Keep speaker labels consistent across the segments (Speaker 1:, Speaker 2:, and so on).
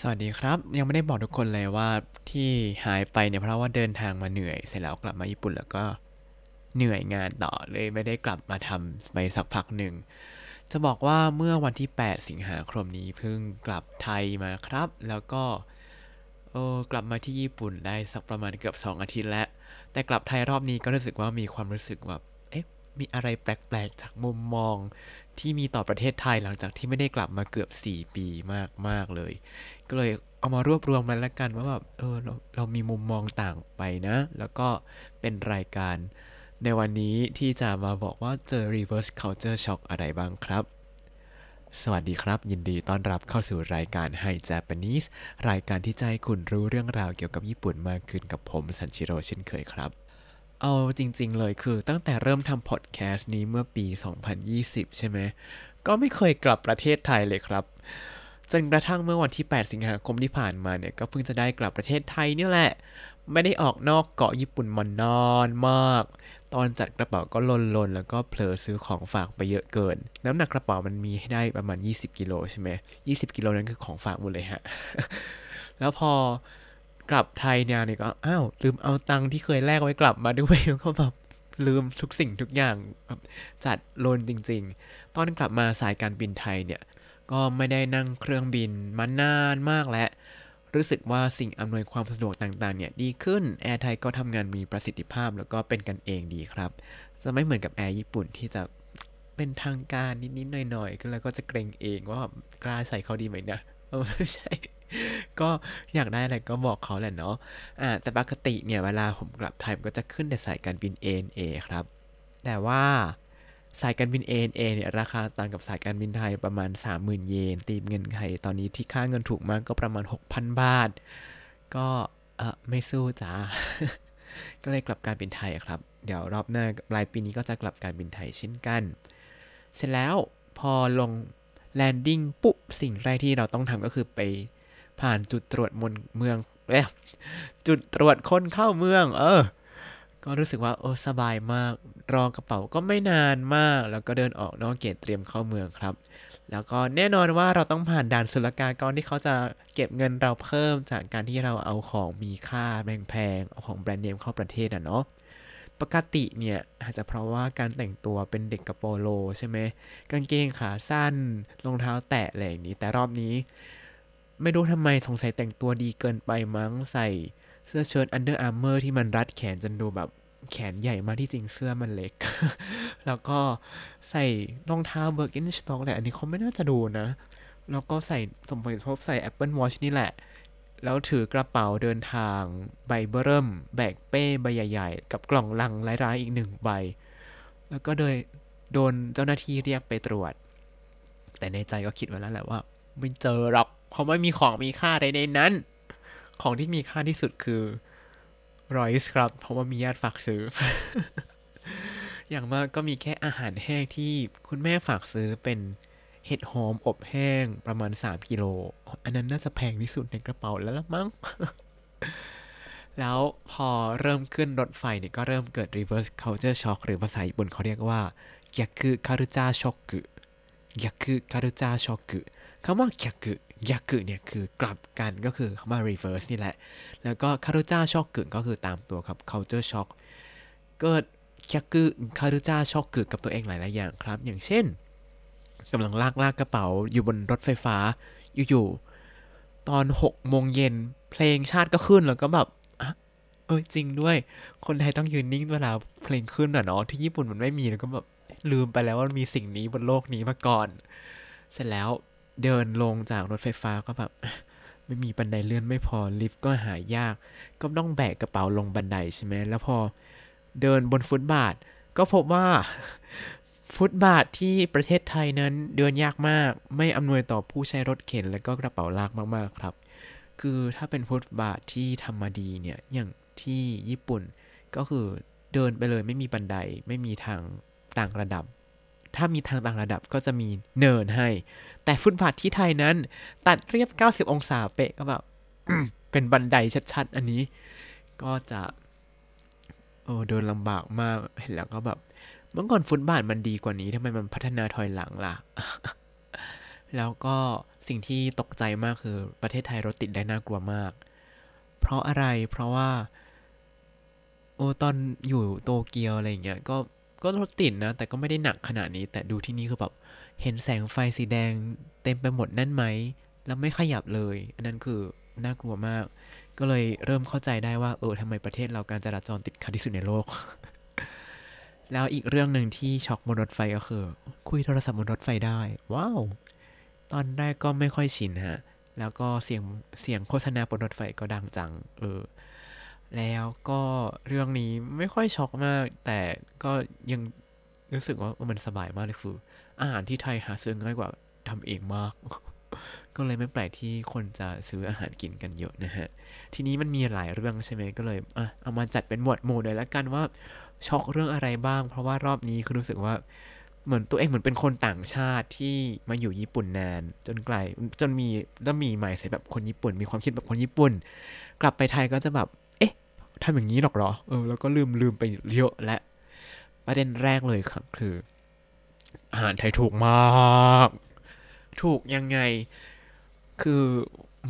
Speaker 1: สวัสดีครับ ยังไม่ได้บอกทุกคนเลยว่าที่หายไปเนี่ยเพราะว่าเดินทางมาเหนื่อยเสร็จแล้วกลับมาญี่ปุ่นแล้วก็เหนื่อยงานต่อเลยไม่ได้กลับมาทำไปสักพักหนึ่ง จะบอกว่าเมื่อวันที่ 8 สิงหาคมนี้เพิ่งกลับไทยมาครับ แล้วก็เออกลับมาที่ญี่ปุ่นได้สักประมาณเกือบ 2 อาทิตย์แล้ว แต่กลับไทยรอบนี้ก็รู้สึกว่ามีความรู้สึกแบบเอ๊ะมีอะไรแปลกๆจากมุมมอง ที่มีต่อประเทศไทยหลังจากที่ไม่ได้กลับมาเกือบ 4 ปีมาก ๆ เลย ก็เลยเอามารวบรวมมันแล้วกันว่าแบบเออเราเรามีมุมมองต่างไปนะ แล้วก็เป็นรายการในวันนี้ที่จะมาบอกว่าเจอ reverse culture shock อะไรบ้างครับ สวัสดีครับ ยินดีต้อนรับเข้าสู่รายการ Hi Japanese รายการที่จะให้คุณรู้เรื่องราวเกี่ยวกับญี่ปุ่นมากขึ้นกับผมซันชิโร่เช่นเคยครับ เอาจริง ๆ เลยคือตั้งแต่เริ่มทำพอดแคสต์นี้เมื่อปี 2020 ใช่ไหม ก็ไม่เคยกลับประเทศไทยเลยครับ จนกระทั่งเมื่อวันที่ 8 สิงหาคมที่ผ่านมาเนี่ย ก็เพิ่งจะได้กลับประเทศไทยนี่แหละ ไม่ได้ออกนอกเกาะญี่ปุ่นมานานมาก ตอนจัดกระเป๋าก็ลนๆแล้วก็เผลอซื้อของฝากไปเยอะเกิน น้ำหนักกระเป๋ามันมีให้ได้ประมาณ 20 กิโลใช่ไหม20 กิโลนั้นคือของฝากหมดเลยฮะ แล้วพอ กลับไทยเนี่ยเนี่ยก็อ้าวลืมเอาตังค์ที่เคยแลกไว้กลับมาด้วยแล้วก็แบบลืมทุกสิ่งทุกอย่างจัดลนจริง ๆ ตอนกลับมาสายการบินไทยเนี่ยก็ไม่ได้นั่งเครื่องบินมานานมากแล้วรู้สึกว่าสิ่งอำนวยความสะดวกต่างๆเนี่ยดีขึ้นแอร์ไทยก็ทำงานมีประสิทธิภาพแล้วก็เป็นกันเองดีครับ จะไม่เหมือนกับแอร์ญี่ปุ่นที่จะเป็นทางการนิดๆหน่อยๆก็แล้วก็จะเกรงเองว่ากล้าใส่เขาดีไหมนะไม่ใช่ ก็อยากได้อะไรก็บอกเขาแหละเนาะอ่าแต่ปกติเนี่ยเวลาผมกลับไทยผมก็จะขึ้นแต่สายการบิน ANA ครับ แต่ว่าสายการบิน ANA เนี่ยราคาต่างกับสายการบินไทยประมาณ 30,000 เยน ตีเป็นเงินไทยตอนนี้ที่ค่าเงินถูกมากก็ประมาณ 6,000 บาท ก็เออไม่สู้จ้า ก็เลยกลับการบินไทยครับ เดี๋ยวรอบหน้าปลายปีนี้ก็จะกลับการบินไทยเช่นกัน เสร็จแล้วพอลงแลนดิ้งปุ๊บสิ่งแรกที่เราต้องทำก็คือไป ผ่านจุดตรวจมนเมืองเอ๊ะจุดตรวจคนเข้าเมือง เออ ก็รู้สึกว่าโอ้สบายมาก รอกระเป๋าก็ไม่นานมาก แล้วก็เดินออกนอกเกตเตรียมเข้าเมืองครับ แล้วก็แน่นอนว่าเราต้องผ่านด่านศุลกากรที่เขาจะเก็บเงินเราเพิ่มจากการที่เราเอาของมีค่าแพงๆเอาของแบรนด์เนมเข้าประเทศอะเนาะปกติเนี่ยอาจจะเพราะว่าการแต่งตัวเป็นเด็กกะโปโลใช่ไหมกางเกงขาสั้นรองเท้าแตะอะไรอย่างนี้ แต่รอบนี้ ไม่รู้ทำไมสงสัยแต่งตัวดีเกินไปมั้งใส่เสื้อเชิ้ต Under Armour ที่มันรัดแขนจนดูแบบแขนใหญ่มากที่จริงเสื้อมันเล็ก แล้วก็ใส่รองเท้า Birkenstock แหละอันนี้เขาไม่น่าจะดูนะ แล้วก็ใส่สมผลทบใส่ Apple Watch นี่แหละ แล้วถือกระเป๋าเดินทางใบเบอร์เริ่ม แบกเป้ใบใหญ่ๆ กับกล่องลังร้ายๆอีกหนึ่งใบ แล้วก็โดยโดนเจ้าหน้าที่เรียกไปตรวจ แต่ในใจก็คิดไว้แล้วแหละว่า ไม่เจอหรอก เพราะไม่มีของมีค่าใดในนั้น ของที่มีค่าที่สุดคือรอยส์ครับ เพราะว่ามีญาติฝากซื้อ อย่างมากก็มีแค่อาหารแห้งที่คุณแม่ฝากซื้อเป็นเห็ดหอมอบแห้งประมาณ 3 กิโล อันนั้นน่าจะแพงที่สุดในกระเป๋าแล้วละมั้ง แล้วพอเริ่มขึ้นรถไฟเนี่ยก็เริ่มเกิด reverse culture shock หรือภาษาญี่ปุ่นเขาเรียกว่า g y a k u culture shock g y a k u culture shock คำว่า g y a k u g y a k u เนี่ยคือกลับกันก็คือคำว่า reverse นี่แหละ แล้วก็ culture shock ก็คือตามตัวครับ culture shock เกิด g y a k u culture shock กับตัวเองหลายๆอย่างครับ อย่างเช่นกำลังลากลากกระเป๋าอยู่บนรถไฟฟ้าอยู่ๆตอน6โมงเย็นเพลงชาติก็ขึ้นแล้วก็แบบอเออจริงด้วย คนไทยต้องยืนนิ่งเวลาเพลงขึ้นอะเนาะที่ญี่ปุ่นมันไม่มีแล้วก็แบบลืมไปแล้วว่ามีสิ่งนี้บนโลกนี้มาก่อน เสร็จแล้ว เดินลงจากรถไฟฟ้าก็แบบ ไม่มีบันไดเลื่อนไม่พอลิฟต์ก็หายาก ก็ต้องแบกกระเป๋าลงบันไดใช่ไหมแล้วพอเดินบนฟุตบาท ก็พบว่าฟุตบาทที่ประเทศไทยนั้นเดินยากมาก ไม่อำนวยต่อผู้ใช้รถเข็น และก็กระเป๋าลากมากๆครับ คือถ้าเป็นฟุตบาทที่ทำมาดีเนี่ยอย่างที่ญี่ปุ่นก็คือเดินไปเลยไม่มีบันไดไม่มีทางต่างระดับ ถ้ามีทางต่างระดับก็จะมีเนินให้ แต่ฟุตบาทที่ไทยนั้น ตัดเรียบ 90 องศาเป๊ะก็แบบเป็นบันไดชัดๆ อันนี้ ก็จะโอ้เดินลำบากมากเห็นแล้วก็แบบเมื่อก่อนฟุตบาทมันดีกว่านี้ทำไมมันพัฒนาถอยหลังล่ะ แล้วก็สิ่งที่ตกใจมากคือประเทศไทยรถติดได้น่ากลัวมาก เพราะอะไรเพราะว่า โอ้ตอนอยู่โตเกียวอะไรอย่างเงี้ยก็ ก็รถติดนะ แต่ก็ไม่ได้หนักขนาดนี้ แต่ดูที่นี่คือแบบเห็นแสงไฟสีแดง เต็มไปหมดนั่นไหม แล้วไม่ขยับเลย อันนั้นคือน่ากลัวมาก ก็เลยเริ่มเข้าใจได้ว่า เออทำไมประเทศเราการจราจรติดขัดที่สุดในโลก แล้วอีกเรื่องหนึ่งที่ช็อกบนรถไฟก็คือ คุยโทรศัพท์บนรถไฟได้ ว้าว ตอนแรกก็ไม่ค่อยชินฮะ แล้วก็เสียงเสียงโฆษณาบนรถไฟก็ดังจัง เออ แล้วก็เรื่องนี้ไม่ค่อยช็อกมาก แต่ก็ยังรู้สึกว่ามันสบายมากเลยคือ อาหารที่ไทยหาซื้อง่ายกว่าทำเองมาก ก็เลยไม่แปลกที่คนจะซื้ออาหารกินกันเยอะนะฮะ ทีนี้มันมีหลายเรื่องใช่ไหมก็เลยอะเอามาจัดเป็นหมวดหมู่เลยล้วกันว่าช็อกเรื่องอะไรบ้าง เพราะว่ารอบนี้คือรู้สึกว่าเหมือนตัวเองเหมือนเป็นคนต่างชาติที่มาอยู่ญี่ปุ่นนาน จนกลายจนมีแล้วมีใหม่ใส่แบบคนญี่ปุ่น มีความคิดแบบคนญี่ปุ่น กลับไปไทยก็จะแบบ ทำอย่างนี้หรอกเหรอ เออ แล้วก็ลืมลืมไปเยอะและ ประเด็นแรกเลยครับคือ อาหารไทยถูกมาก ถูกยังไง คือ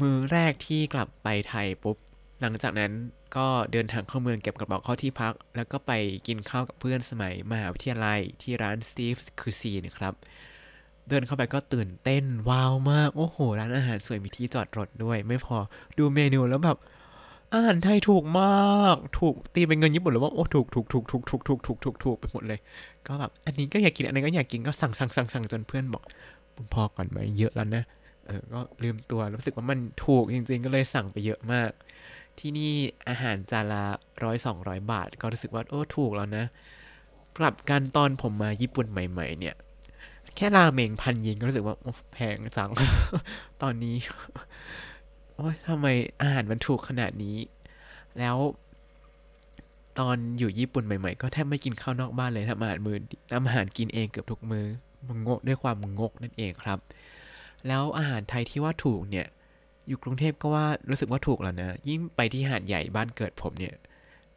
Speaker 1: มือแรกที่กลับไปไทยปุ๊บ หลังจากนั้นก็เดินทางเข้าเมืองเก็บกระเป๋าเข้าที่พัก แล้วก็ไปกินข้าวกับเพื่อนสมัยมหาวิทยาลัยที่ร้าน Steve's Cuisine ครับ เดินเข้าไปก็ตื่นเต้นว้าวมาก โอ้โห ร้านอาหารสวยมีที่จอดรถด้วย ไม่พอดูเมนูแล้วแบบ อาหารไทยถูกมาก ถูกตีเป็นเงินญี่ปุ่นหรือว่าโอ้ถูกถูกถูกถูกถูกถูกถูกถูกถูกไปหมดเลย ก็แบบอันนี้ก็อยากกินอันนี้ก็อยากกินก็สั่งสั่งสั่งสั่งจนเพื่อนบอกพอก่อนไหมเยอะแล้วนะเออก็ลืมตัวรู้สึกว่ามันถูกจริง ๆ ก็เลยสั่งไปเยอะมาก ที่นี่อาหารจานละร้อยสองร้อยบาท ก็รู้สึกว่าโอ้ถูกแล้วนะ กลับกันตอนผมมาญี่ปุ่นใหม่ ๆ เนี่ย แค่ราเมงพันเยนก็รู้สึกว่าแพงจังตอนนี้ โอ้ยทำไมอาหารมันถูกขนาดนี้ แล้วตอนอยู่ญี่ปุ่นใหม่ ๆ ก็แทบไม่กินข้าวนอกบ้านเลยทำอาหารมือทำอาหารกินเองเกือบทุกมือมันงกด้วยความงกนั่นเองครับ แล้วอาหารไทยที่ว่าถูกเนี่ย อยู่กรุงเทพก็ว่ารู้สึกว่าถูกแล้วนะ ยิ่งไปที่หาดใหญ่บ้านเกิดผมเนี่ย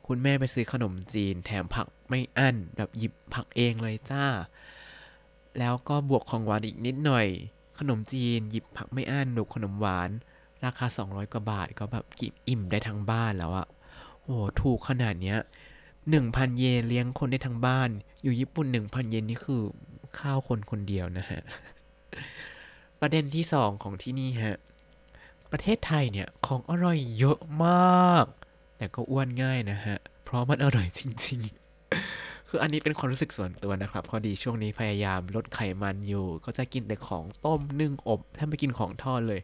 Speaker 1: คุณแม่ไปซื้อขนมจีน แถมผักไม่อั้นแบบหยิบผักเองเลยจ้า แล้วก็บวกของหวานอีกนิดหน่อย ขนมจีน หยิบผักไม่อั้นหนุกขนมหวาน ราคา 200 กว่าบาทก็แบบกินอิ่มได้ทั้งบ้านแล้วอะโอ้โหถูกขนาดเนี้ยหนึ่งพันเยนเลี้ยงคนได้ทั้งบ้าน อยู่ญี่ปุ่นหนึ่งพันเยนนี่คือข้าวคนคนเดียวนะฮะ ประเด็นที่สองของที่นี่ฮะ ประเทศไทยเนี่ยของอร่อยเยอะมาก แต่ก็อ้วนง่ายนะฮะ เพราะมันอร่อยจริง ๆ คืออันนี้เป็นความรู้สึกส่วนตัวนะครับ พอดีช่วงนี้พยายามลดไขมันอยู่ ก็จะกินแต่ของต้มนึ่งอบแทบไม่กินของทอดเลย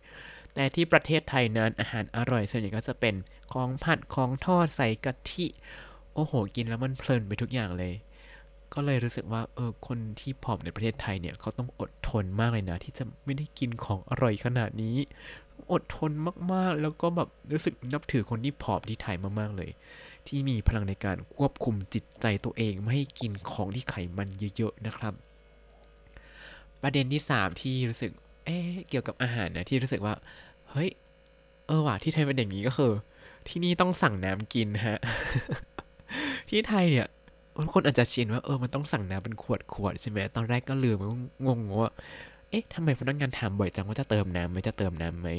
Speaker 1: แต่ที่ประเทศไทยนั้นอาหารอร่อยส่วนใหญ่ก็จะเป็นของผัดของทอดใส่กะทิ โอ้โห กินแล้วมันเพลินไปทุกอย่างเลย ก็เลยรู้สึกว่าเออคนที่ผอมในประเทศไทยเนี่ยเขาต้องอดทนมากเลยนะ ที่จะไม่ได้กินของอร่อยขนาดนี้ อดทนมากๆ แล้วก็แบบรู้สึกนับถือคนที่ผอมที่ไทยมากๆเลย ที่มีพลังในการควบคุมจิตใจตัวเองไม่ให้กินของที่ไขมันเยอะๆนะครับ ประเด็นที่ 3 ที่รู้สึกเอ๊เกี่ยวกับอาหารนะที่รู้สึกว่า เฮ้ย เออว่ะที่ไทยเป็นอย่างนี้ก็คือ ที่นี่ต้องสั่งน้ำกินฮะ ที่ไทยเนี่ยคนอาจจะชินว่าเออมันต้องสั่งน้ำเป็นขวดขวดใช่ไหมตอนแรกก็ลืมงงว่าเอ๊ะทำไมพนักงานถามบ่อยจังว่าจะเติมน้ำไหมจะเติมน้ำไหม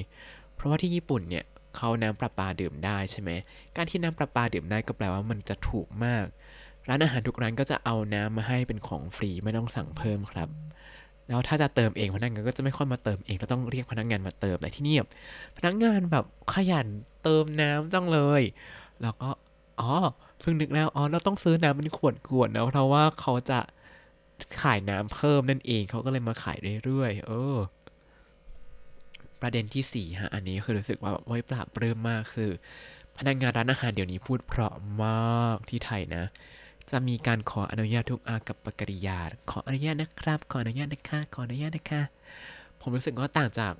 Speaker 1: เพราะว่าที่ญี่ปุ่นเนี่ยเขาน้ำประปาดื่มได้ใช่ไหมการที่น้ำประปาดื่มได้ก็แปลว่ามันจะถูกมากร้านอาหารทุกร้านก็จะเอาน้ำมาให้เป็นของฟรีไม่ต้องสั่งเพิ่มครับ แล้วถ้าจะเติมเองพนักงานก็จะไม่ค่อยมาเติมเองเราต้องเรียกพนักงานมาเติมแต่ที่นี่แบบพนักงานแบบขยันเติมน้ำจังเลย แล้วก็อ๋อเพิ่งนึกแล้วอ๋อเราต้องซื้อน้ำเป็นขวดขวดนะเพราะว่าเขาจะขายน้ำเพิ่มนั่นเองเขาก็เลยมาขายเรื่อยๆเออ ประเด็นที่สี่ฮะ อันนี้คือรู้สึกว่าไว้ปราบปลื้มมากคือ พนักงานร้านอาหารเดี๋ยวนี้พูดเพราะมากที่ไทยนะ จะมีการขออนุญาตทุกอากับปกริยา ขออนุญาตนะครับ ขออนุญาตนะคะขออนุญาตนะคะ ผมรู้สึกว่าต่างจาก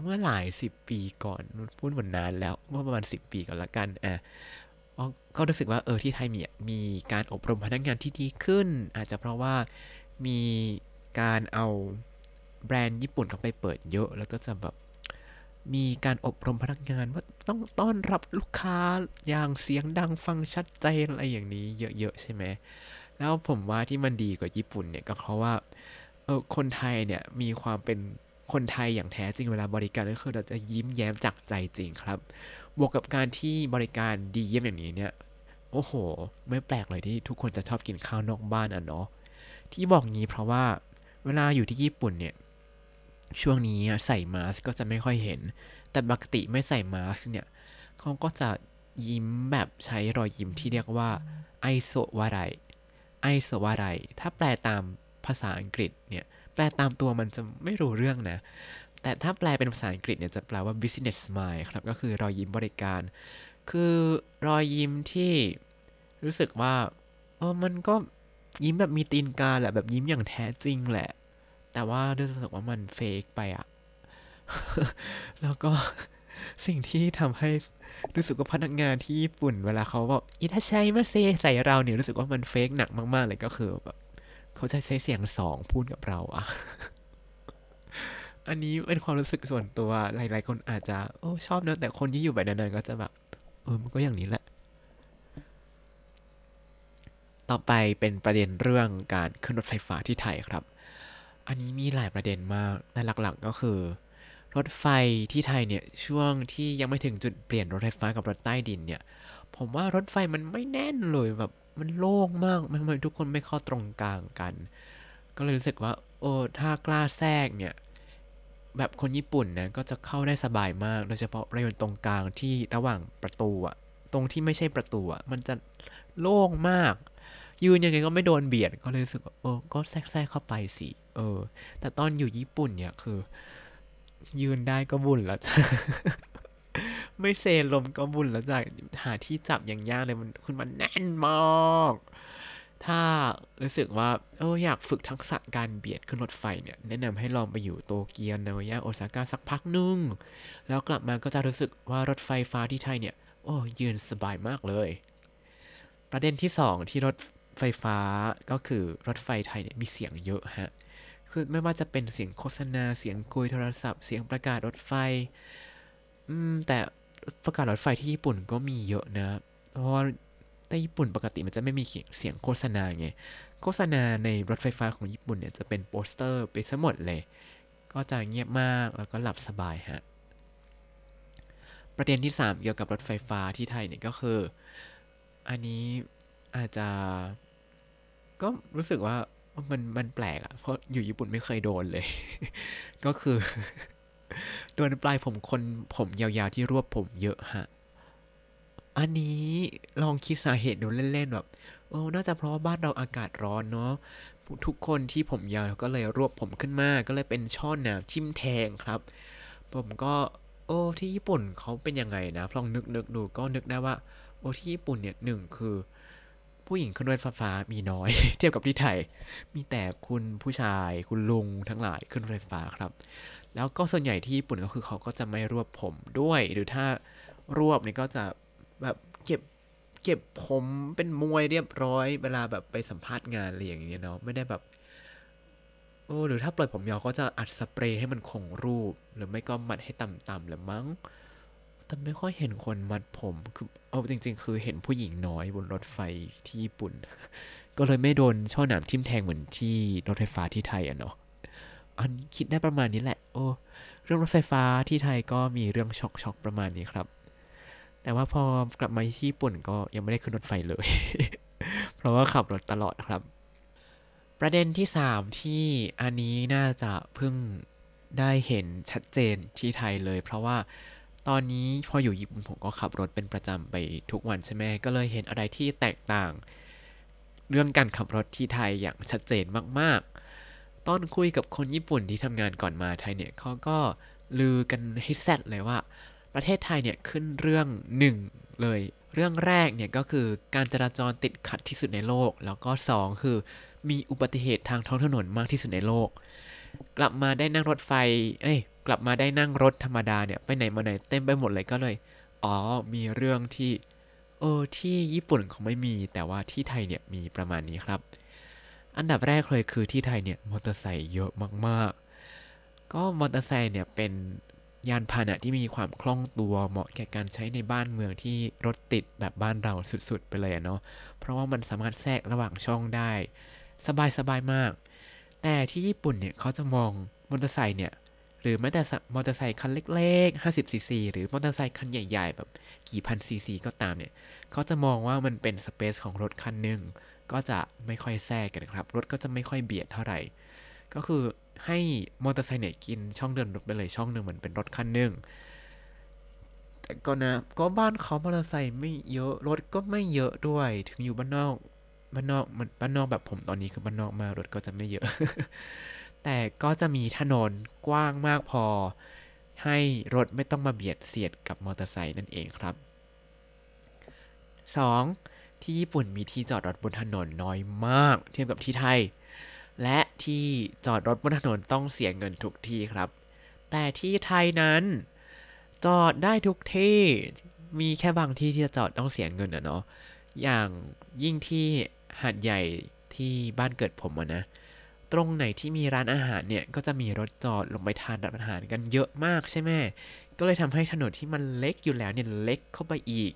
Speaker 1: เมื่อหลายสิบปีก่อนพูดเหมือนนานแล้วเมื่อประมาณสิบปีก่อนละกันอะก็รู้สึกว่าเออที่ไทยมีมีการอบรมพนักงานที่ดีขึ้น อาจจะเพราะว่ามีการเอาแบรนด์ญี่ปุ่นเข้าไปเปิดเยอะ แล้วก็จะแบบ มีการอบรมพนักงานว่าต้องต้อนรับลูกค้าอย่างเสียงดังฟังชัดเจนอะไรอย่างนี้เยอะๆใช่ไหม แล้วผมว่าที่มันดีกว่าญี่ปุ่นเนี่ยก็เพราะว่าเออคนไทยเนี่ยมีความเป็นคนไทยอย่างแท้จริงเวลาบริการก็คือเราจะยิ้มแย้มจากใจจริงครับ บวกกับการที่บริการดีเยี่ยมอย่างนี้เนี่ย โอ้โห ไม่แปลกเลยที่ทุกคนจะชอบกินข้าวนอกบ้านอะเนาะ ที่บอกงี้เพราะว่าเวลาอยู่ที่ญี่ปุ่นเนี่ย ช่วงนี้ใส่มาสก์ก็จะไม่ค่อยเห็น แต่ปกติไม่ใส่มาสก์เนี่ยเขาก็จะยิ้มแบบใช้รอยยิ้มที่เรียกว่าไอโซวาไรไอโซวาไรถ้าแปลตามภาษาอังกฤษเนี่ยแปลตามตัวมันจะไม่รู้เรื่องนะ แต่ถ้าแปลเป็นภาษาอังกฤษเนี่ยจะแปลว่า business smile ครับ ก็คือรอยยิ้มบริการ คือรอยยิ้มที่รู้สึกว่าเออมันก็ยิ้มแบบมีตีนกาแหละแบบยิ้มอย่างแท้จริงแหละ แต่ว่ารู้สึกว่ามันเฟกไปอะแล้วก็สิ่งที่ทำให้รู้สึกว่าพนักงานที่ญี่ปุ่น เวลาเขาบอกอิทาชัยมาเซใส่เราเนี่ยรู้สึกว่ามันเฟกหนักมากๆเลยก็คือแบบเขาจะใช้เสียงสองพูดกับเราอะอันนี้เป็นความรู้สึกส่วนตัวหลาย ๆ คนอาจจะโอ้ชอบนะแต่คนที่อยู่แบบนั้นๆก็จะแบบเออมันก็อย่างนี้แหละ ต่อไปเป็นประเด็นเรื่องการขึ้นรถไฟฟ้าที่ไทยครับ อันนี้มีหลายประเด็นมากแต่หลักๆก็คือ รถไฟที่ไทยเนี่ยช่วงที่ยังไม่ถึงจุดเปลี่ยนรถไฟฟ้ากับรถใต้ดินเนี่ย ผมว่ารถไฟมันไม่แน่นเลยแบบมันโล่งมากมันทำไมทุกคนไม่เข้าตรงกลางกัน ก็เลยรู้สึกว่าโอ้ถ้ากล้าแทรกเนี่ยแบบคนญี่ปุ่นนะก็จะเข้าได้สบายมาก โดยเฉพาะบริเวณตรงกลางที่ระหว่างประตูอะตรงที่ไม่ใช่ประตูอะมันจะโล่งมาก ยืนยังไงก็ไม่โดนเบียดก็เลยรู้สึกว่าเออก็แทรกแทรกเข้าไปสิเออ แต่ตอนอยู่ญี่ปุ่นเนี่ยคือ ยืนได้ก็บุญแล้วจ้ะไม่เซลมก็บุญแล้วจ้ะหาที่จับอย่างยากเลยมันคุณมันแน่นมากถ้ารู้สึกว่าเอออยากฝึกทักษะการเบียดขึ้นรถไฟเนี่ย แนะนำให้ลองไปอยู่โตเกียวนาโย่าโอซาก้าสักพักนึง แล้วกลับมาก็จะรู้สึกว่ารถไฟฟ้าที่ไทยเนี่ย โอ้ยืนสบายมากเลย ประเด็นที่สองที่รถ ไฟฟ้าก็คือรถไฟไทยเนี่ยมีเสียงเยอะฮะ คือไม่ว่าจะเป็นเสียงโฆษณา เสียงคุยโทรศัพท์ เสียงประกาศรถไฟ อืม แต่ประกาศรถไฟที่ญี่ปุ่นก็มีเยอะนะ เพราะว่าในญี่ปุ่นปกติมันจะไม่มีเสียงโฆษณาไง โฆษณาในรถไฟฟ้าของญี่ปุ่นเนี่ยจะเป็นโปสเตอร์ไปซะหมดเลย ก็จะเงียบมากแล้วก็หลับสบายฮะ ประเด็นที่ 3 เกี่ยวกับรถไฟฟ้าที่ไทยเนี่ยก็คือ อันนี้อาจจะ ก็รู้สึกว่ามันมันแปลกอะเพราะอยู่ญี่ปุ่นไม่เคยโดนเลย ก็คือ โดนปลายผมคนผมยาวๆที่รวบผมเยอะฮะ อันนี้ลองคิดสาเหตุดูเล่นๆแบบโอ้น่าจะเพราะว่าบ้านเราอากาศร้อนเนาะทุกคนที่ผมยาวก็เลยรวบผมขึ้นมา ก็เลยเป็นช่อหนามทิ่มแทงครับ ผมก็ โอ้ที่ญี่ปุ่นเขาเป็นยังไงนะลองนึกนึกดูก็นึกได้ว่า โอ้ที่ญี่ปุ่นเนี่ยหนึ่งคือ ผู้หญิงขึ้นรถไฟฟ้ามีน้อย เทียบกับที่ไทย มีแต่คุณผู้ชาย คุณลุงทั้งหลายขึ้นรถไฟฟ้าครับ แล้วก็ส่วนใหญ่ที่ญี่ปุ่นก็คือเขาก็จะไม่รวบผมด้วย หรือถ้ารวบเนี่ยก็จะแบบเก็บเก็บผมเป็นมวยเรียบร้อย เวลาแบบไปสัมภาษณ์งานอะไรอย่างเงี้ยเนาะไม่ได้แบบโอ้หรือถ้าปล่อยผมยาวก็จะอัดสเปรย์ให้มันคงรูป หรือไม่ก็มัดให้ต่ำๆหรือมั้ง แต่ไม่ค่อยเห็นคนมัดผมคือเอาจริง ๆ คือเห็นผู้หญิงน้อยบนรถไฟที่ญี่ปุ่น ก็เลยไม่โดนช่อหนามทิ่มแทงเหมือนที่รถไฟฟ้าที่ไทยอะเนาะอันคิดได้ประมาณนี้แหละ โอ้เรื่องรถไฟฟ้าที่ไทยก็มีเรื่องช็อกช็อกประมาณนี้ครับ แต่ว่าพอกลับมาที่ญี่ปุ่นก็ยังไม่ได้ขึ้นรถไฟเลย เพราะว่าขับรถตลอดครับ ประเด็นที่ 3 ที่อันนี้น่าจะเพิ่งได้เห็นชัดเจนที่ไทยเลย เพราะว่า ตอนนี้พออยู่ญี่ปุ่นผมก็ขับรถเป็นประจำไปทุกวันใช่ไหมก็เลยเห็นอะไรที่แตกต่าง เรื่องการขับรถที่ไทยอย่างชัดเจนมากๆ ตอนคุยกับคนญี่ปุ่นที่ทำงานก่อนมาไทยเนี่ยเขาก็ลือกันให้แซดเลยว่า ประเทศไทยเนี่ยขึ้นเรื่องหนึ่งเลย เรื่องแรกเนี่ยก็คือการจราจรติดขัดที่สุดในโลก แล้วก็ 2 คือมีอุบัติเหตุทางท้องถนนมากที่สุดในโลก กลับมาได้นั่งรถไฟ เอ้ย กลับมาได้นั่งรถธรรมดาเนี่ยไปไหนมาไหนเต็มไปหมดเลยก็เลย อ๋อ มีเรื่องที่ เออ ที่ญี่ปุ่นเขาไม่มี แต่ว่าที่ไทยเนี่ยมีประมาณนี้ครับ อันดับแรกเลยคือที่ไทยเนี่ยมอเตอร์ไซค์เยอะมากๆ ก็มอเตอร์ไซค์เนี่ยเป็นยานพาหนะที่มีความคล่องตัวเหมาะแก่การใช้ในบ้านเมืองที่รถติดแบบบ้านเราสุดๆ ไปเลยอะเนาะ เพราะว่ามันสามารถแทรกระหว่างช่องได้ สบายๆมาก แต่ที่ญี่ปุ่นเนี่ยเขาจะมองมอเตอร์ไซค์เนี่ย หรือแม้แต่มอเตอร์ไซค์คันเล็กๆ 50ซีซีหรือมอเตอร์ไซค์คันใหญ่ๆ แบบกี่พันซีซีก็ตามเนี่ยเขาจะมองว่ามันเป็นสเปซของรถคันหนึ่งก็จะไม่ค่อยแทรกกันครับ รถก็จะไม่ค่อยเบียดเท่าไหร่ ก็คือให้มอเตอร์ไซค์เนี่ยกินช่องเดินรถไปเลยช่องหนึ่งเหมือนเป็นรถคันหนึ่งแต่ก็นะก็บ้านเขามอเตอร์ไซค์ไม่เยอะรถก็ไม่เยอะด้วย ถึงอยู่บ้านนอกบ้านนอกมันบ้านนอกแบบผมตอนนี้คือบ้านนอกมากรถก็จะไม่เยอะ แต่ก็จะมีถนนกว้างมากพอ ให้รถไม่ต้องมาเบียดเสียดกับมอเตอร์ไซค์นั่นเองครับ 2. ที่ญี่ปุ่นมีที่จอดรถบนถนนน้อยมาก เทียบกับที่ไทย และที่จอดรถบนถนนต้องเสียเงินทุกที่ครับ แต่ที่ไทยนั้น จอดได้ทุกที่มีแค่บางที่ที่จะจอดต้องเสียเงินอะเนาะอย่างยิ่งที่หาดใหญ่ที่บ้านเกิดผมอะนะ ตรงไหนที่มีร้านอาหารเนี่ยก็จะมีรถจอดลงไปทานร้านอาหารกันเยอะมากใช่ไหมก็เลยทำให้ถนนที่มันเล็กอยู่แล้วเนี่ยเล็กเข้าไปอีก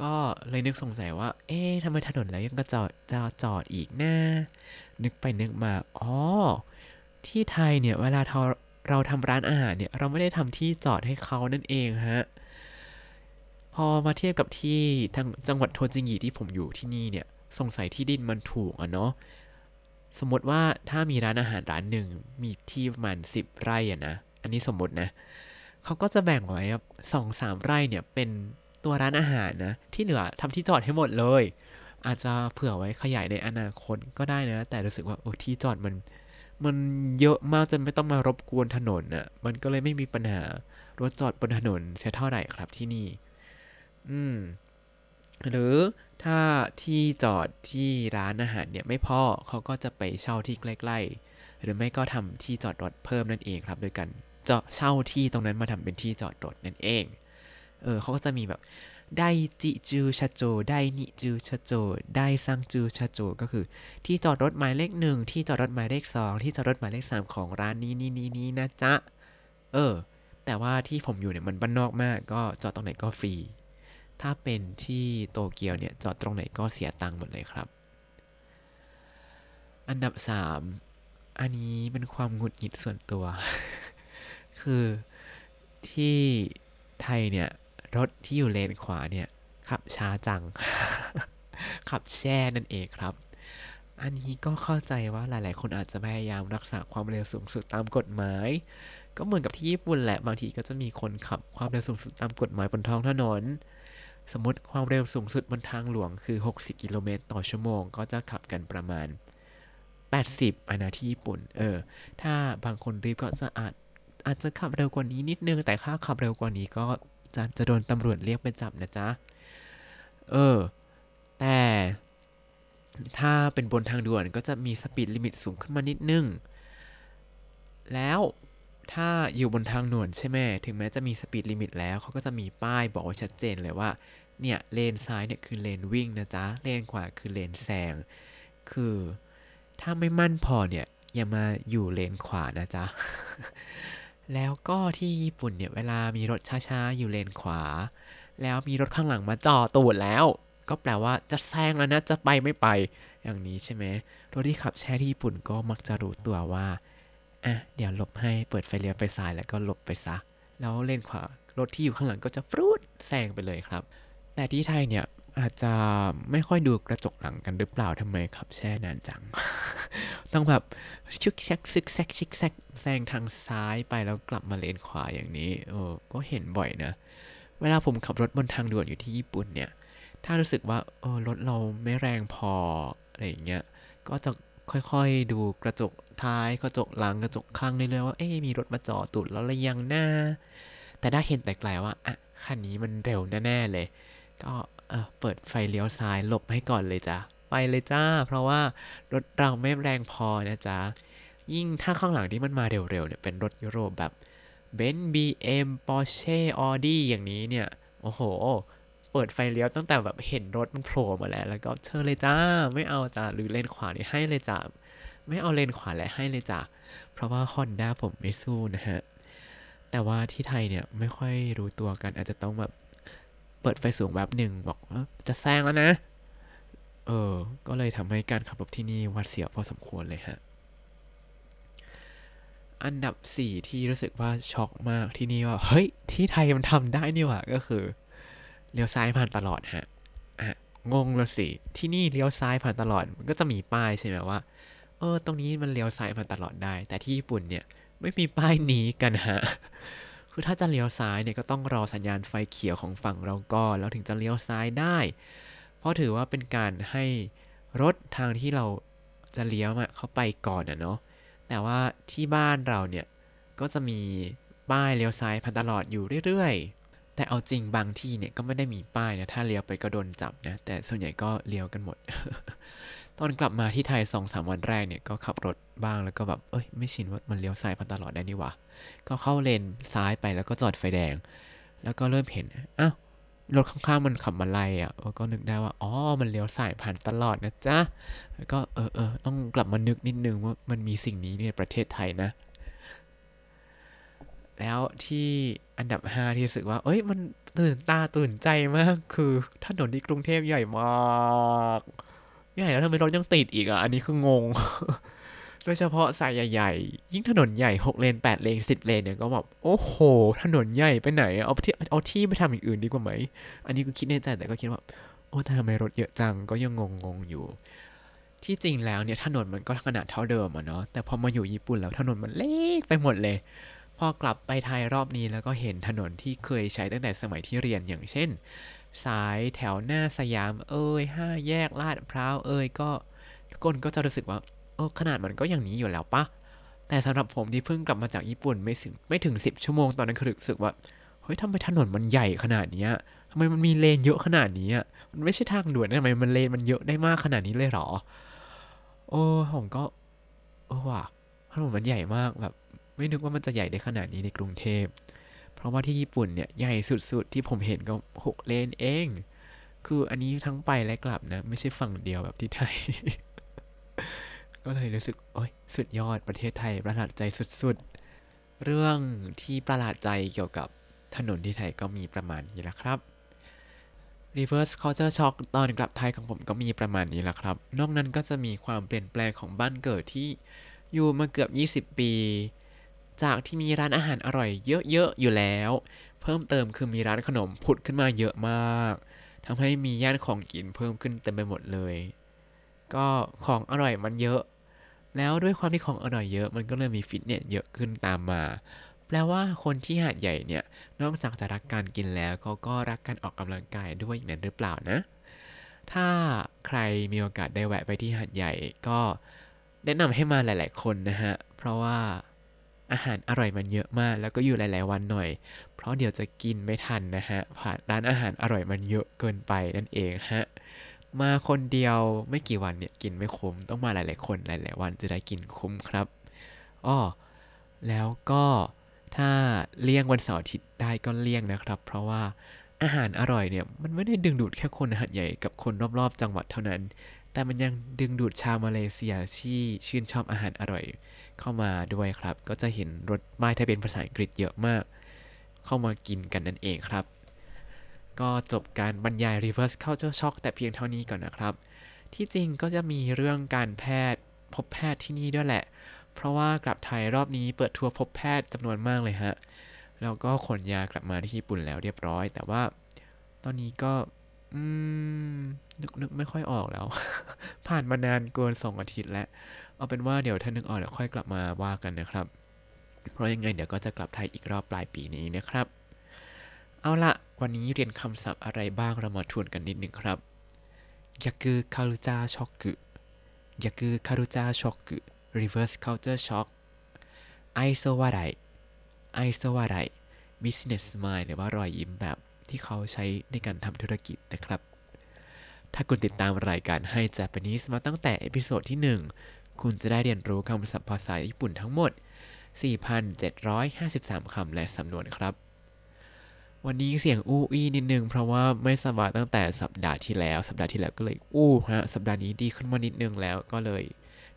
Speaker 1: ก็เลยนึกสงสัยว่า เอ๊ะทำไมถนนแล้วยังก็จอดจะจอดอีกนะ นึกไปนึกมาอ๋อที่ไทยเนี่ยเวลาเราเราทำร้านอาหารเนี่ยเราไม่ได้ทำที่จอดให้เขานั่นเองฮะพอมาเทียบกับที่ทางจังหวัดโทจิงิที่ผมอยู่ที่นี่เนี่ยสงสัยที่ดินมันถูกอะเนาะ สมมติว่าถ้ามีร้านอาหารร้านหนึ่งมีที่ประมาณสิบไร่อะนะ อันนี้สมมตินะเขาก็จะแบ่งไว้สองสามไร่เนี่ยเป็นตัวร้านอาหารนะ ที่เหลือทำที่จอดให้หมดเลย อาจจะเผื่อไว้ขยายในอนาคตก็ได้นะ แต่รู้สึกว่าโอ้ที่จอดมัน มันเยอะมากจนไม่ต้องมารบกวนถนนน่ะมันก็เลยไม่มีปัญหารถจอดบนถนนเสียเท่าไหร่ครับที่นี่ อืม หรือ ถ้าที่จอดที่ร้านอาหารเนี่ยไม่พอเขาก็จะไปเช่าที่ใกล้ๆ หรือไม่ก็ทำที่จอดรถเพิ่มนั่นเองครับ โดยการเจาะเช่าที่ตรงนั้นมาทำเป็นที่จอดรถนั่นเอง เออเขาก็จะมีแบบไดจิจูชาโจ ไดนิจูชาโจ ไดซังจูชาโจ ก็คือ ที่จอดรถหมายเลขหนึ่งที่จอดรถหมายเลขสองที่จอดรถหมายเลขสามของร้านนี้นี้นี้นี้นะจ๊ะ เออ แต่ว่าที่ผมอยู่เนี่ยมันบ้านนอกมาก ก็จอดตรงไหนก็ฟรี ถ้าเป็นที่โตเกียวเนี่ยจอดตรงไหนก็เสียตังค์หมดเลยครับ อันดับ 3 อันนี้เป็นความหงุดหงิดส่วนตัว คือที่ไทยเนี่ย รถที่อยู่เลนขวาเนี่ย ขับช้าจัง ขับแช่นั่นเองครับ อันนี้ก็เข้าใจว่าหลาย ๆ คนอาจจะพยายามรักษาความเร็วสูงสุดตามกฎหมาย ก็เหมือนกับที่ญี่ปุ่นแหละ บางทีก็จะมีคนขับความเร็วสูงสุดตามกฎหมายบนท้องถนน สมมติความเร็วสูงสุดบนทางหลวงคือ 60 กิโลเมตรต่อชั่วโมง ก็จะขับกันประมาณ 80อันนะที่ญี่ปุ่น เออ ถ้าบางคนรีบก็จะอาจอาจจะขับเร็วกว่านี้นิดนึง แต่ถ้าขับเร็วกว่านี้ก็จะจะโดนตำรวจเรียกไปจับนะจ๊ะ เออ แต่ถ้าเป็นบนทางด่วนก็จะมีสปีดลิมิตสูงขึ้นมานิดนึง แล้ว ถ้าอยู่บนทางด่วนใช่ไหมถึงแม้จะมี speed limit แล้วเขาก็จะมีป้ายบอกไว้ชัดเจนเลยว่า เนี่ยเลนซ้ายเนี่ยคือเลนวิ่งนะจ๊ะ เลนขวาคือเลนแซง คือถ้าไม่มั่นพอเนี่ยอย่ามาอยู่เลนขวานะจ๊ะ แล้วก็ที่ญี่ปุ่นเนี่ยเวลามีรถช้าๆ อยู่เลนขวา แล้วมีรถข้างหลังมาจ่อตูดแล้ว ก็แปลว่าจะแซงแล้วนะ จะไปไม่ไป อย่างนี้ใช่ไหมรถที่ขับแช่ที่ญี่ปุ่นก็มักจะรู้ตัวว่า อะเดี๋ยวหลบให้เปิดไฟเลี้ยวไปซ้ายแล้วก็หลบไปซะ แล้วเลนขวารถที่อยู่ข้างหลังก็จะฟรุดแซงไปเลยครับ แต่ที่ไทยเนี่ยอาจจะไม่ค่อยดูกระจกหลังกันหรือเปล่าทำไมขับแช่นานจัง ต้องแบบชึกแซกซึกแซกชิกแซกแซงทางซ้ายไปแล้วกลับมาเลนขวาอย่างนี้เออก็เห็นบ่อยนะ เวลาผมขับรถบนทางด่วนอยู่ที่ญี่ปุ่นเนี่ย ถ้ารู้สึกว่าเออรถเราไม่แรงพออะไรอย่างเงี้ย ก็จะค่อยๆดูกระจก ท้ายกระจกหลังกระจกข้างเรื่อยๆว่า เอ๊มีรถมาจ่อตูดแล้วหรือยังน้า แต่ถ้าเห็นแต่ไกลว่าอะคันนี้มันเร็วแน่ๆเลย ก็เออเปิดไฟเลี้ยวซ้ายหลบให้ก่อนเลยจ้ะ ไปเลยจ้า เพราะว่ารถเราไม่แรงพอนะจ๊ะ ยิ่งถ้าข้างหลังที่มันมาเร็วๆเนี่ยเป็นรถยุโรปแบบเบนซ์บีเอ็มปอร์เช่ออดี้อย่างนี้เนี่ย โอ้โห เปิดไฟเลี้ยวตั้งแต่แบบเห็นรถมันโผล่มาแล้ว แล้วก็เชิญเลยจ้า ไม่เอาจ้าหรือเลนขวานี่ให้เลยจ้า ไม่เอาเลนขวาและให้เลยจ้ะ เพราะว่าฮอนด้าผมไม่สู้นะฮะ แต่ว่าที่ไทยเนี่ยไม่ค่อยรู้ตัวกันอาจจะต้องแบบเปิดไฟสูงแบบหนึ่งบอกว่าจะแซงแล้วนะ เออ ก็เลยทำให้การขับรถที่นี่วัดเสียวพอสมควรเลยฮะ อันดับ 4 ที่รู้สึกว่าช็อกมากที่นี่ว่า เฮ้ย ที่ไทยมันทำได้นี่หว่าก็คือเลี้ยวซ้ายผ่านตลอดฮะ อะ งงแล้วสิ ที่นี่เลี้ยวซ้ายผ่านตลอด มันก็จะมีป้ายใช่ไหมว่า เออ ตรงนี้มันเลี้ยวซ้ายผ่าตลอดได้ แต่ที่ญี่ปุ่นเนี่ยไม่มีป้ายนี้กันฮะ คือถ้าจะเลี้ยวซ้ายเนี่ยก็ต้องรอสัญญาณไฟเขียวของฝั่งเราก่อนแล้วถึงจะเลี้ยวซ้ายได้ เพราะถือว่าเป็นการให้รถทางที่เราจะเลี้ยวอะเข้าไปก่อนอะเนาะ แต่ว่าที่บ้านเราเนี่ยก็จะมีป้ายเลี้ยวซ้ายผ่านตลอดอยู่เรื่อยๆ แต่เอาจริงบางที่เนี่ยก็ไม่ได้มีป้ายนะถ้าเลี้ยวไปก็โดนจับนะ แต่ส่วนใหญ่ก็เลี้ยวกันหมด ตอนกลับมาที่ไทยสองสามวันแรกเนี่ยก็ขับรถบ้างแล้วก็แบบเอ้ยไม่ชินว่ามันเลี้ยวซ้ายผ่านตลอดได้นี่หว่าก็เข้าเลนซ้ายไปแล้วก็จอดไฟแดง แล้วก็เริ่มเห็นอ้าวรถข้างๆมันขับมาไล่อะก็นึกได้ว่าอ๋อมันเลี้ยวซ้ายผ่านตลอดนะจ๊ะแล้วก็เออเออต้องกลับมานึกนิดนึงว่ามันมีสิ่งนี้ในประเทศไทยนะ แล้วที่อันดับ 5 ที่รู้สึกว่า เอ้ยมันตื่นตาตื่นใจมากคือถนนที่กรุงเทพใหญ่มาก ใหญ่แล้วทำไมรถยังติดอีกอะ อันนี้คืองง โดยเฉพาะสายใหญ่ๆ ยิ่งถนนใหญ่6เลน8เลน10เลนเนี่ยก็แบบโอ้โห ถนนใหญ่ไปไหน เอาที่เอาที่ไปทำอย่างอื่นดีกว่าไหม อันนี้ก็คิดในใจแต่ก็คิดว่า โอ้ทำไมรถเยอะจังก็ยังงงๆอยู่ ที่จริงแล้วเนี่ยถนนมันก็ขนาดเท่าเดิมอะเนาะแต่พอมาอยู่ญี่ปุ่นแล้วถนนมันเล็กไปหมดเลย พอกลับไปไทยรอบนี้แล้วก็เห็นถนนที่เคยใช้ตั้งแต่สมัยที่เรียนอย่างเช่น สายแถวหน้าสยามเอ่ยห้าแยกลาดพร้าวเอ่ยก็ทุกคนก็จะรู้สึกว่าเออขนาดมันก็อย่างนี้อยู่แล้วปะแต่สำหรับผมที่เพิ่งกลับมาจากญี่ปุ่นไม่ถึงไม่ถึงสิบชั่วโมงตอนนั้นคือรู้สึกว่าเฮ้ยทำไมถนนมันใหญ่ขนาดนี้ทำไมมันมีเลนเยอะขนาดนี้มันไม่ใช่ทางด่วนนะทำไมมันเลนมันเยอะได้มากขนาดนี้เลยหรอโอ้ผมก็เออว่ะถนนมันใหญ่มากแบบ ไม่นึกว่ามันจะใหญ่ได้ขนาดนี้ในกรุงเทพ ราะว่าที่ญี่ปุ่นเนี่ยใหญ่สุดๆ ที่ผมเห็นก็หกเลนเอง คืออันนี้ทั้งไปและกลับนะ ไม่ใช่ฝั่งเดียวแบบที่ไทย ก็เลยรู้สึก โอ้ยสุดยอดประเทศไทยประหลาดใจสุดๆ เรื่องที่ประหลาดใจเกี่ยวกับถนนที่ไทยก็มีประมาณนี้แหละครับ Reverse Culture Shock ตอนกลับไทยของผมก็มีประมาณนี้แหละครับ นอกนั้นก็จะมีความเปลี่ยนแปลงของบ้านเกิดที่อยู่มาเกือบ 20 ปี จากที่มีร้านอาหารอร่อยเยอะๆอยู่แล้ว เพิ่มเติมคือมีร้านขนมผุดขึ้นมาเยอะมากทำให้มีย่านของกินเพิ่มขึ้นเต็มไปหมดเลย ก็ของอร่อยมันเยอะ แล้วด้วยความที่ของอร่อยเยอะ มันก็เลยมีฟิตเนสเยอะขึ้นตามมา แปลว่าคนที่หาดใหญ่เนี่ย นอกจากจะรักการกินแล้วเขาก็รักการออกกำลังกายด้วยอย่างนั้นหรือเปล่านะ ถ้าใครมีโอกาสได้แวะไปที่หาดใหญ่ก็แนะนำให้มาหลาย ๆ คนนะฮะ เพราะว่า อาหารอร่อยมันเยอะมาก แล้วก็อยู่หลาย ๆ วันหน่อย เพราะเดี๋ยวจะกินไม่ทันนะฮะผ่านร้านอาหารอร่อยมันเยอะเกินไปนั่นเองฮะมาคนเดียวไม่กี่วันเนี่ยกินไม่คุ้มต้องมาหลาย ๆ คนหลาย ๆ วันจะได้กินคุ้มครับอ้อแล้วก็ถ้าเลี่ยงวันเสาร์อาทิตย์ได้ก็เลี่ยงนะครับ เพราะว่าอาหารอร่อยเนี่ยมันไม่ได้ดึงดูดแค่คนหัดใหญ่กับคนรอบ ๆ จังหวัดเท่านั้น แต่มันยังดึงดูดชาวมาเลเซียที่ชื่นชอบอาหารอร่อย เข้ามาด้วยครับ ก็จะเห็นรถป้ายทะเบียนภาษาอังกฤษเยอะมาก เข้ามากินกันนั่นเองครับ ก็จบการบรรยาย reverse culture shock แต่เพียงเท่านี้ก่อนนะครับ ที่จริงก็จะมีเรื่องการแพทย์พบแพทย์ที่นี่ด้วยแหละ เพราะว่ากลับไทยรอบนี้เปิดทัวร์พบแพทย์จำนวนมากเลยฮะแล้วก็ขนยากลับมาที่ญี่ปุ่นแล้วเรียบร้อย แต่ว่าตอนนี้ก็ อืม นึกนึกไม่ค่อยออกแล้ว ผ่านมานานเกินสองอาทิตย์แล้ว เอาเป็นว่าเดี๋ยวถ้านึกออกเดี๋ยวค่อยกลับมาว่ากันนะครับ เพราะยังไงเดี๋ยวก็จะกลับไทยอีกรอบปลายปีนี้นะครับ เอาละวันนี้เรียนคำศัพท์อะไรบ้างเรามาทวนกันนิดนึงครับ逆カルチャーショック 逆カルチャーショック reverse culture shock ไอโซวาไรไอโซวาไร business smile หรือว่ารอยยิ้มแบบ ที่เขาใช้ในการทำธุรกิจนะครับ ถ้าคุณติดตามรายการให้ Japanese มาตั้งแต่ episode ที่ 1 คุณจะได้เรียนรู้คำศัพท์ภาษาญี่ปุ่นทั้งหมด 4,753 คำและสำนวนครับ วันนี้เสียงอู้อี้นิดนึง เพราะว่าไม่สบายตั้งแต่สัปดาห์ที่แล้ว สัปดาห์ที่แล้วก็เลยอู้ฮะ สัปดาห์นี้ดีขึ้นมานิดนึงแล้วก็เลย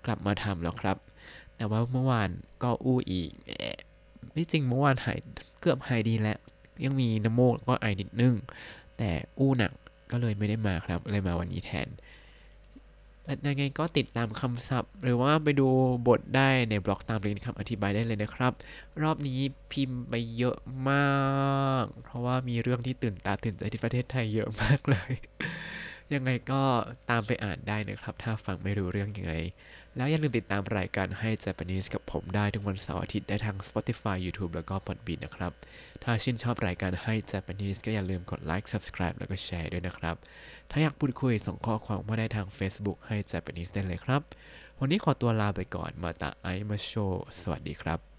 Speaker 1: กลับมาทำแล้วครับ แต่ว่าเมื่อวานก็อู้อีกไม่จริงเมื่อวานหายเกือบหายดีแล้ว ยังมีน้ำมูกแล้วก็ไอนิดนึง แต่อู้หนักก็เลยไม่ได้มาครับเลยมาวันนี้แทนยังไงก็ติดตามคำศัพท์ หรือว่าไปดูบทได้ในบล็อกตามลิงก์คำอธิบายได้เลยนะครับ รอบนี้พิมพ์ไปเยอะมาก เพราะว่ามีเรื่องที่ตื่นตาตื่นใจที่ประเทศไทยเยอะมากเลย ยังไงก็ตามไปอ่านได้นะครับ ถ้าฟังไม่รู้เรื่องยังไง แล้วอย่าลืมติดตามรายการให้ Japanese กับผมได้ทุกวันเสาร์อาทิตย์ได้ทาง Spotify YouTube แล้วก็ Podbean นะครับ ถ้าชื่นชอบรายการให้ Japanese ก็อย่าลืมกดไลค์ Subscribe แล้วก็แชร์ด้วยนะครับ ถ้าอยากพูดคุยส่งข้อความมาได้ทาง Facebook ให้ Japanese ได้เลยครับ วันนี้ขอตัวลาไปก่อนมาตาไอมาโชสวัสดีครับ